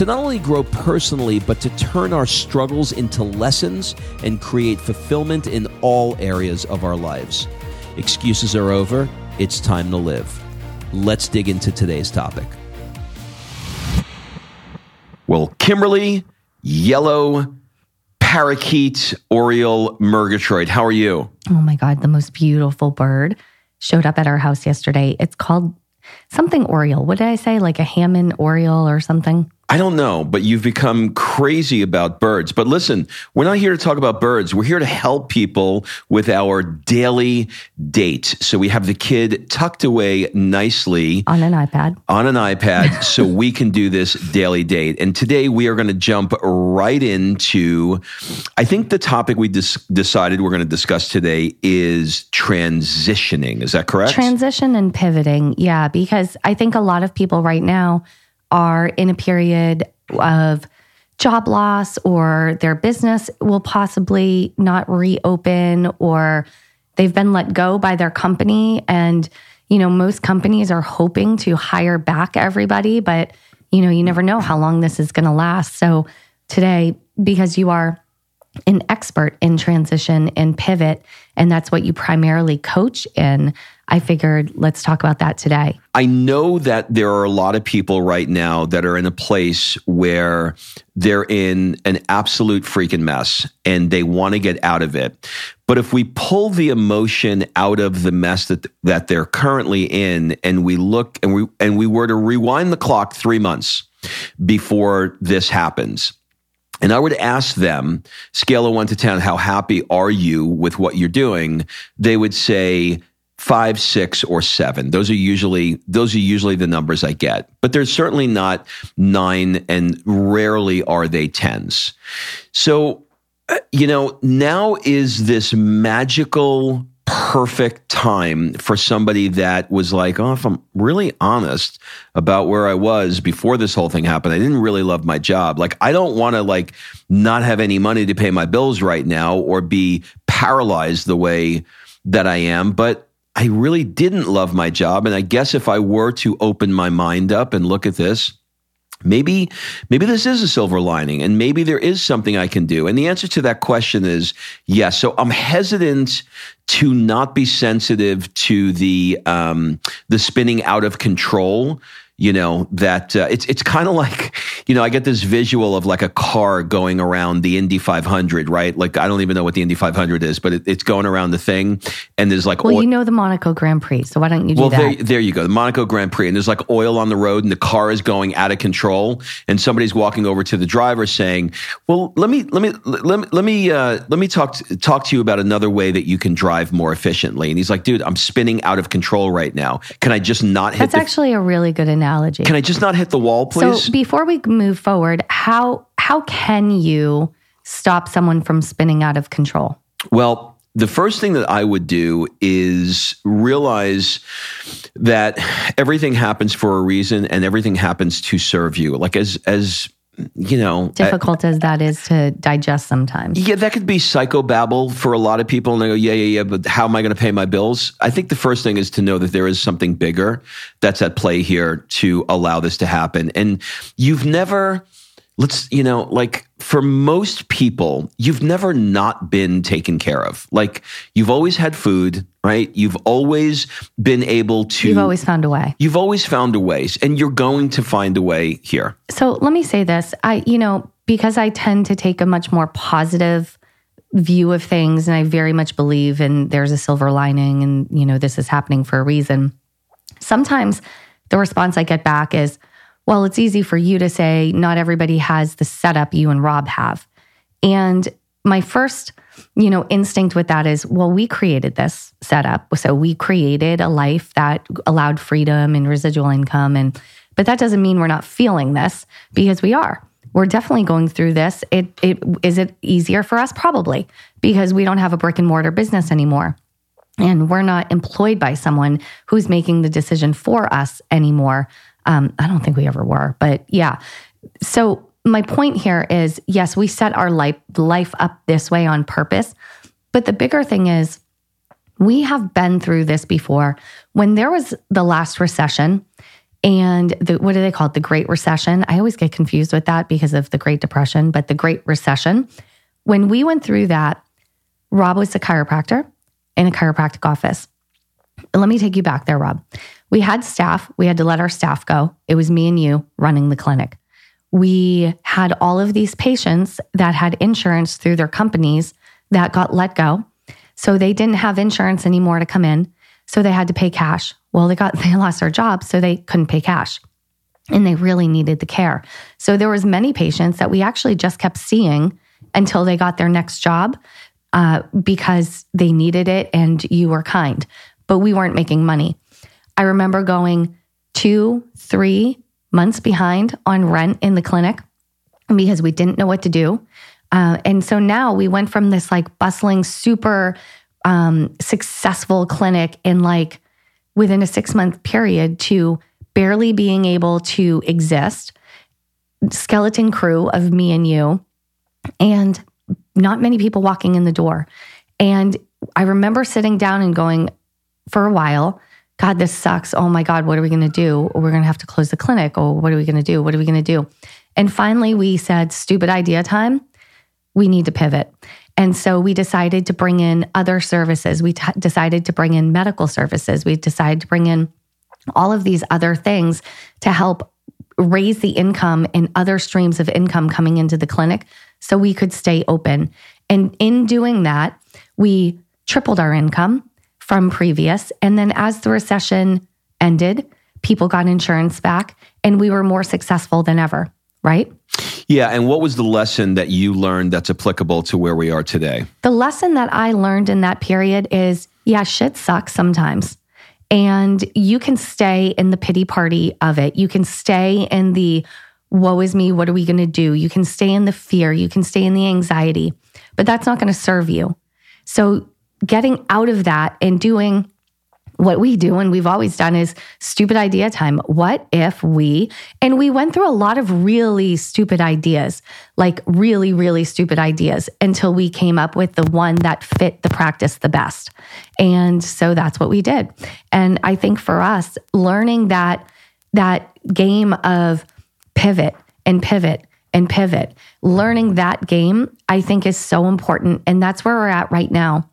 to not only grow personally, but to turn our struggles into lessons and create fulfillment in all areas of our lives. Excuses are over. It's time to live. Let's dig into today's topic. Well, Kimberly, yellow, parakeet, Oriole, Murgatroyd, how are you? Oh my God, the most beautiful bird showed up at our house yesterday. It's called something Oriole. What did I say? Like a Hammond Oriole or something? I don't know, but you've become crazy about birds. But listen, we're not here to talk about birds. We're here to help people with our daily date. So we have the kid tucked away nicely on an iPad. On an iPad, so we can do this daily date. And today we are going to jump right into, I think the topic we dis- decided we're going to discuss today is transitioning. Is that correct? Transition and pivoting. Yeah, because I think a lot of people right now, are in a period of job loss or their business will possibly not reopen or they've been let go by their company. And you know most companies are hoping to hire back everybody but you know you never know how long this is going to last. So today because you are an expert in transition and pivot and that's what you primarily coach in I figured let's talk about that today. I know that there are a lot of people right now that are in a place where they're in an absolute freaking mess and they want to get out of it. But if we pull the emotion out of the mess that that they're currently in and we look and we and we were to rewind the clock 3 months before this happens, and I would ask them, scale of one to 10, how happy are you with what you're doing? They would say, five, six, or seven. Those are usually those are usually the numbers I get. But they're certainly not nine, and rarely are they tens. So, uh, you know, now is this magical perfect time for somebody that was like, oh, if I'm really honest about where I was before this whole thing happened, I didn't really love my job. Like, I don't want to like not have any money to pay my bills right now or be paralyzed the way that I am. But I really didn't love my job. And I guess if I were to open my mind up and look at this, maybe maybe this is a silver lining and maybe there is something I can do. And the answer to that question is yes. So I'm hesitant to not be sensitive to the um, the spinning out of control you know that uh, it's it's kind of like you know I get this visual of like a car going around the Indy 500, right? Like I don't even know what the Indy 500 is, but it, it's going around the thing, and there's like well, oil. you know the Monaco Grand Prix, so why don't you do well, that? Well, there, there you go, the Monaco Grand Prix, and there's like oil on the road, and the car is going out of control, and somebody's walking over to the driver saying, "Well, let me let me let me let me uh, let me talk to, talk to you about another way that you can drive more efficiently." And he's like, "Dude, I'm spinning out of control right now. Can I just not hit?" That's actually a really good analogy analogy. Can I just not hit the wall, please? So before we move forward, how how can you stop someone from spinning out of control? Well, the first thing that I would do is realize that everything happens for a reason and everything happens to serve you. Like as as you know, uh, difficult as that is to digest sometimes. Yeah, that could be psychobabble for a lot of people. And they go, yeah, yeah, yeah, but how am I going to pay my bills? I think the first thing is to know that there is something bigger that's at play here to allow this to happen. And you've never, let's, you know, like for most people, you've never not been taken care of. Like you've always had food, right? You've always been able to. You've always found a way. You've always found a way, and you're going to find a way here. So let me say this. I, you know, because I tend to take a much more positive view of things, and I very much believe in there's a silver lining and, you know, this is happening for a reason. Sometimes the response I get back is, well, it's easy for you to say not everybody has the setup you and Rob have. And my first, you know, instinct with that is, well, we created this setup. So we created a life that allowed freedom and residual income and but that doesn't mean we're not feeling this because we are. we're definitely going through this. It, it is it easier for us? Probably because we don't have a brick and mortar business anymore. And we're not employed by someone who's making the decision for us anymore. Um, I don't think we ever were, but yeah. So my point here is yes, we set our life life up this way on purpose. But the bigger thing is we have been through this before. When there was the last recession and the what do they call it? The Great Recession. I always get confused with that because of the Great Depression, but the Great Recession. When we went through that, Rob was a chiropractor in a chiropractic office. Let me take you back there, Rob. We had staff, we had to let our staff go. It was me and you running the clinic. We had all of these patients that had insurance through their companies that got let go. So they didn't have insurance anymore to come in. So they had to pay cash. Well, they got they lost their jobs, so they couldn't pay cash. And they really needed the care. So there was many patients that we actually just kept seeing until they got their next job uh, because they needed it and you were kind, but we weren't making money. I remember going two, three months behind on rent in the clinic because we didn't know what to do. Uh, and so now we went from this like bustling, super um, successful clinic in like within a six month period to barely being able to exist, skeleton crew of me and you, and not many people walking in the door. And I remember sitting down and going for a while, God, this sucks. Oh my God, what are we going to do? We're going to have to close the clinic. Oh, what are we going to do? What are we going to do? And finally, we said, stupid idea time. We need to pivot. And so we decided to bring in other services. We t- decided to bring in medical services. We decided to bring in all of these other things to help raise the income and other streams of income coming into the clinic so we could stay open. And in doing that, we tripled our income from previous. And then as the recession ended, people got insurance back and we were more successful than ever, right? Yeah. And what was the lesson that you learned that's applicable to where we are today? The lesson that I learned in that period is yeah, shit sucks sometimes. And you can stay in the pity party of it. You can stay in the woe is me, what are we going to do? You can stay in the fear, you can stay in the anxiety, but that's not going to serve you. So, getting out of that and doing what we do and we've always done is stupid idea time. What if we, and we went through a lot of really stupid ideas, like really, really stupid ideas until we came up with the one that fit the practice the best. And so that's what we did. And I think for us, learning that, that game of pivot and pivot and pivot, learning that game, I think is so important. And that's where we're at right now.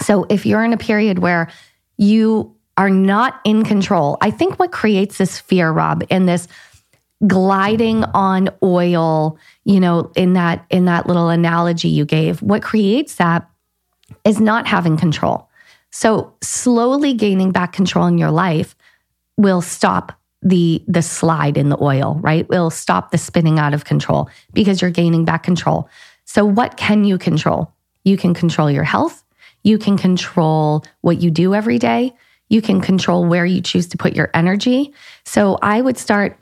So if you're in a period where you are not in control. I think what creates this fear, Rob, and this gliding on oil, you know, in that in that little analogy you gave, what creates that is not having control. So slowly gaining back control in your life will stop the the slide in the oil, right? Will stop the spinning out of control because you're gaining back control. So what can you control? You can control your health, you can control what you do every day. You can control where you choose to put your energy. So I would start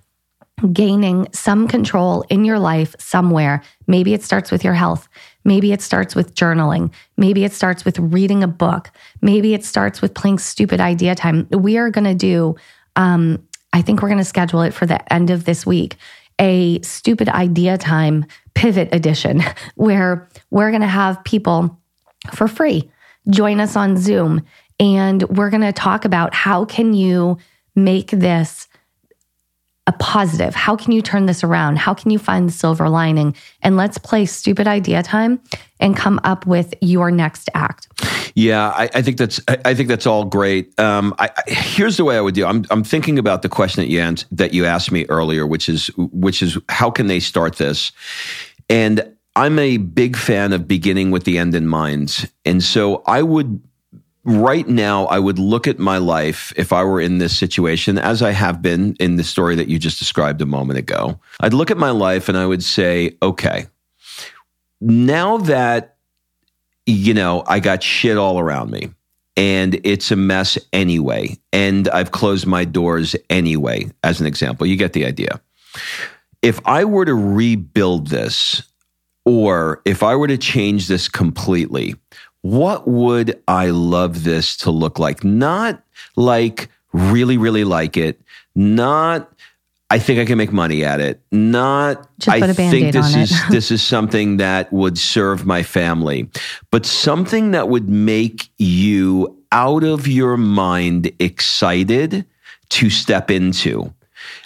gaining some control in your life somewhere. Maybe it starts with your health. Maybe it starts with journaling. Maybe it starts with reading a book. Maybe it starts with playing stupid idea time. We are going to do, um, I think we're going to schedule it for the end of this week, a stupid idea time pivot edition where we're going to have people for free join us on Zoom and we're going to talk about how can you make this a positive? How can you turn this around? How can you find the silver lining? And let's play stupid idea time and come up with your next act. Yeah, I, I think that's I, I, think that's all great. Um, I, here's the way I would do. I'm I'm thinking about the question that you that you asked me earlier, which is which is how can they start this? And I'm a big fan of beginning with the end in mind. And so I would, right now, I would look at my life if I were in this situation, as I have been in the story that you just described a moment ago. I'd look at my life and I would say, okay, now that, you know, I got shit all around me and it's a mess anyway, and I've closed my doors anyway, as an example, you get the idea if I were to rebuild this, or if I were to change this completely, what would I love this to look like? Not like really, really like it, not I think I can make money at it. Not Just I think this is this is something that would serve my family, but something that would make you out of your mind excited to step into.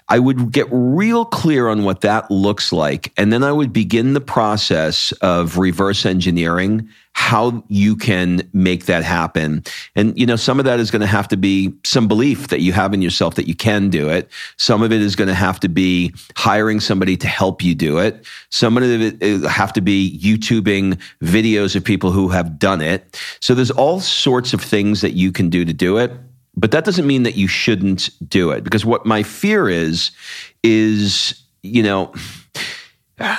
I would get real clear on what that looks like. And then I would begin the process of reverse engineering how you can make that happen. And, you know, some of that is going to have to be some belief that you have in yourself that you can do it. Some of it is going to have to be hiring somebody to help you do it. Some of it have to be YouTubing videos of people who have done it. So there's all sorts of things that you can do to do it. But that doesn't mean that you shouldn't do it because what my fear is, is, you know,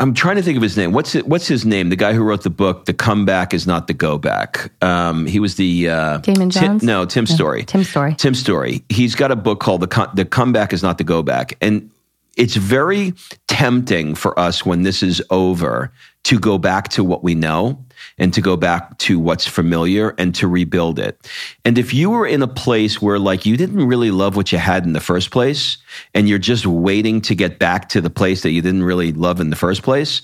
I'm trying to think of his name. What's it, what's his name? The guy who wrote the book, "The Comeback Is Not the Go Back." Um, he was the uh, Damon Tim- Jones? no, Tim Story. Tim Story. Tim Story. He's got a book called "The The Comeback Is Not the Go Back," and it's very tempting for us when this is over to go back to what we know and to go back to what's familiar and to rebuild it. And if you were in a place where like you didn't really love what you had in the first place and you're just waiting to get back to the place that you didn't really love in the first place,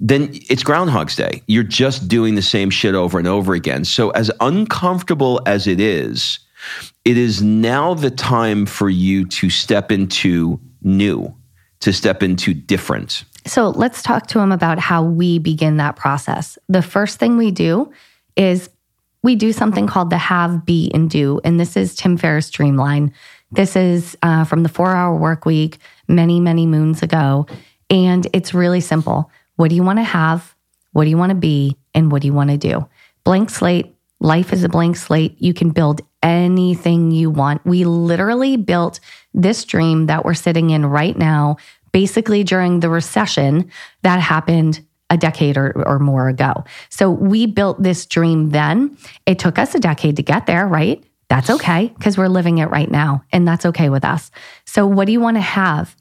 then it's Groundhog's Day. You're just doing the same shit over and over again. So as uncomfortable as it is, it is now the time for you to step into new, to step into different. So let's talk to him about how we begin that process. The first thing we do is we do something called the have, be, and do. And this is Tim Ferriss Streamline. This is uh, from the four hour work week many, many moons ago. And it's really simple. What do you want to have? What do you want to be? And what do you want to do? Blank slate. Life is a blank slate. You can build anything you want. We literally built this dream that we're sitting in right now, basically during the recession that happened a decade or, or more ago. So we built this dream then. It took us a decade to get there, right? That's okay because we're living it right now and that's okay with us. So, what do you want to have?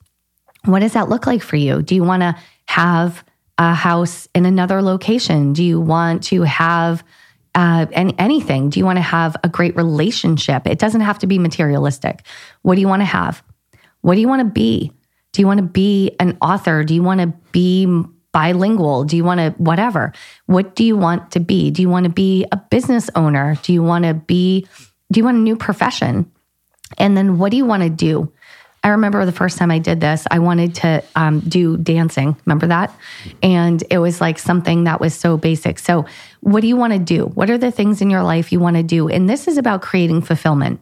What does that look like for you? Do you want to have a house in another location? Do you want to have uh, any, anything? Do you want to have a great relationship? It doesn't have to be materialistic. What do you want to have? What do you want to be? Do you want to be an author? Do you want to be bilingual? Do you want to whatever? What do you want to be? Do you want to be a business owner? Do you want to be do you want a new profession? And then what do you want to do? I remember the first time I did this, I wanted to um, do dancing. Remember that? And it was like something that was so basic. So, what do you want to do? What are the things in your life you want to do? And this is about creating fulfillment.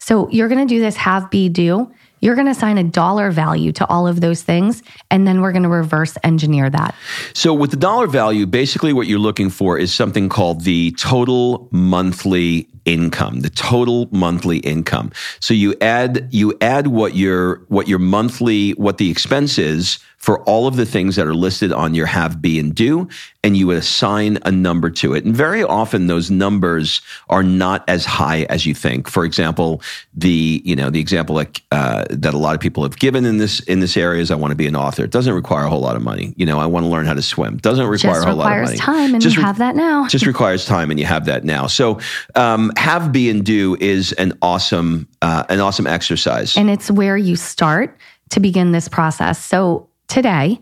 So, you're going to do this have, be, do. You're going to assign a dollar value to all of those things. And then we're going to reverse engineer that. So, with the dollar value, basically what you're looking for is something called the total monthly income the total monthly income. So you add you add what your what your monthly what the expense is for all of the things that are listed on your have be and do and you would assign a number to it. And very often those numbers are not as high as you think. For example the you know the example like uh, that a lot of people have given in this in this area is i want to be an author. It doesn't require a whole lot of money. You know i want to learn how to swim. Doesn't require Just a whole lot of requires money. time, and Just you re- have that now. just requires time and you have that now. So um, have be and do is an awesome uh, an awesome exercise And it's where you start to begin this process. So today,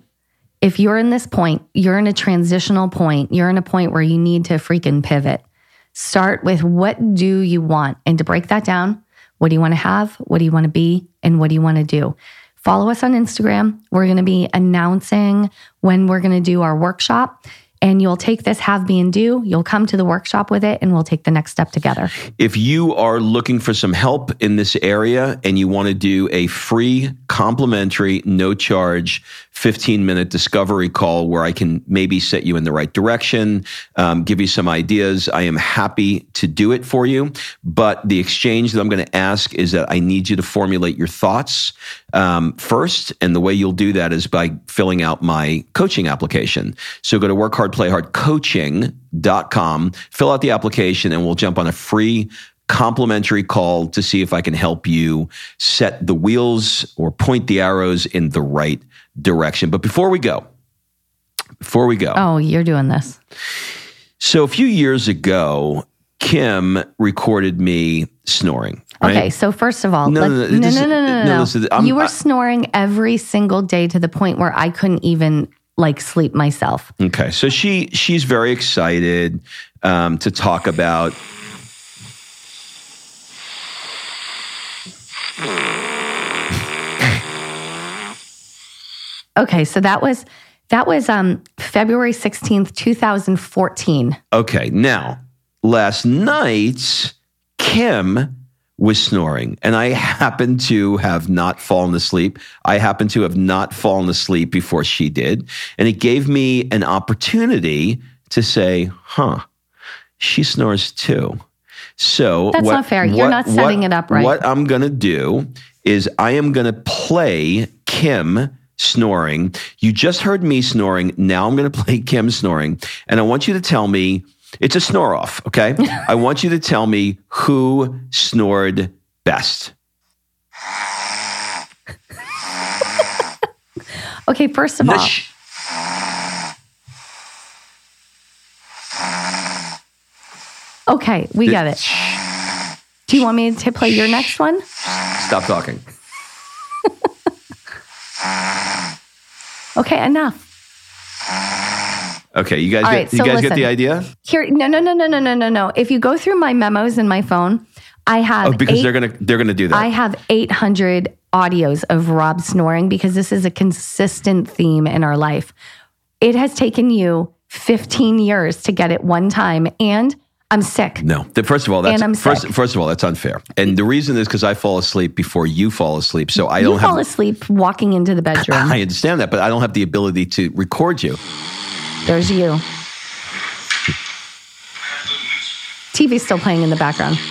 if you're in this point, you're in a transitional point, you're in a point where you need to freaking pivot. Start with what do you want? And to break that down, what do you want to have? What do you want to be? And what do you want to do? Follow us on Instagram. We're going to be announcing when we're going to do our workshop. And you'll take this have, be, and do. You'll come to the workshop with it, and we'll take the next step together. if you are looking for some help in this area and you want to do a free complimentary no charge 15 minute discovery call where i can maybe set you in the right direction um, give you some ideas i am happy to do it for you but the exchange that i'm going to ask is that i need you to formulate your thoughts um, first and the way you'll do that is by filling out my coaching application so go to work hard play hard coaching.com fill out the application and we'll jump on a free complimentary call to see if I can help you set the wheels or point the arrows in the right direction. But before we go, before we go. Oh, you're doing this. So a few years ago, Kim recorded me snoring. Right? Okay, so first of all, No, no, no, no, no, no, no, no, no, no. you were I- snoring every single day to the point where I couldn't even like sleep myself. Okay, so she she's very excited um, to talk about. Okay, so that was that was um February 16th, 2014. Okay, now last night Kim was snoring, and I happened to have not fallen asleep. I happened to have not fallen asleep before she did, and it gave me an opportunity to say, "Huh, she snores too." So That's not fair. You're not setting it up right. What I'm going to do is I am going to play Kim snoring. You just heard me snoring. Now I'm going to play Kim snoring. And I want you to tell me it's a snore off, okay? I want you to tell me who snored best. Okay, first of all, sh- okay, we get it. Do you want me to play your next one? Stop talking. Okay, enough. Okay, you guys, All get, right, you so guys get the idea? Here, no, no, no, no, no, no, no, no. If you go through my memos in my phone, I have Oh, because eight- they're gonna they're gonna do that. I have 800 audios of Rob snoring because this is a consistent theme in our life. It has taken you 15 years to get it one time, and I'm sick. No. The- First of all, that's first, first of all, that's unfair. And the reason is because I fall asleep before you fall asleep. So I You don't fall have asleep walking into the bedroom. I understand that, but I don't have the ability to record you. There's you. TV's still playing in the background.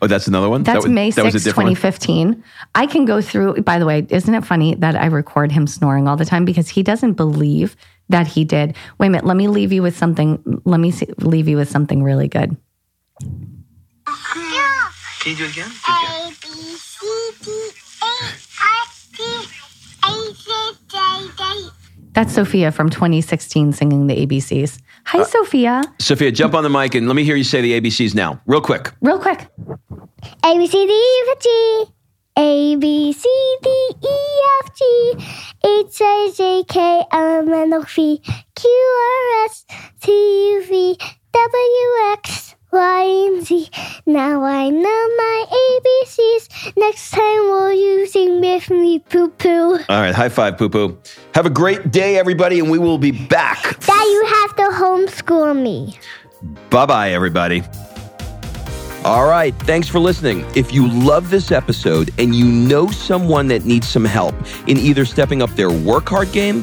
Oh, that's another one? That's that, was- May that was a 6, different one? 2015. I can go through, by the way, isn't it funny that I record him snoring all the time because he doesn't believe that he did. Wait a minute, let me leave you with something. Let me see, leave you with something really good. Can you do it again? Do it again. That's Sophia from 2016 singing the ABCs. Hi, uh, Sophia. Sophia, jump on the mic and let me hear you say the ABCs now, real quick. Real quick. A B C D E F G A B C D E F G H I J K L M N O P Q R S T U V W X Y and Z. Now I know my ABCs. Next time will you sing with me, poo poo? All right, high five, poo poo. Have a great day, everybody, and we will be back. Dad, you have to homeschool me. Bye bye, everybody. All right, thanks for listening. If you love this episode and you know someone that needs some help in either stepping up their work hard game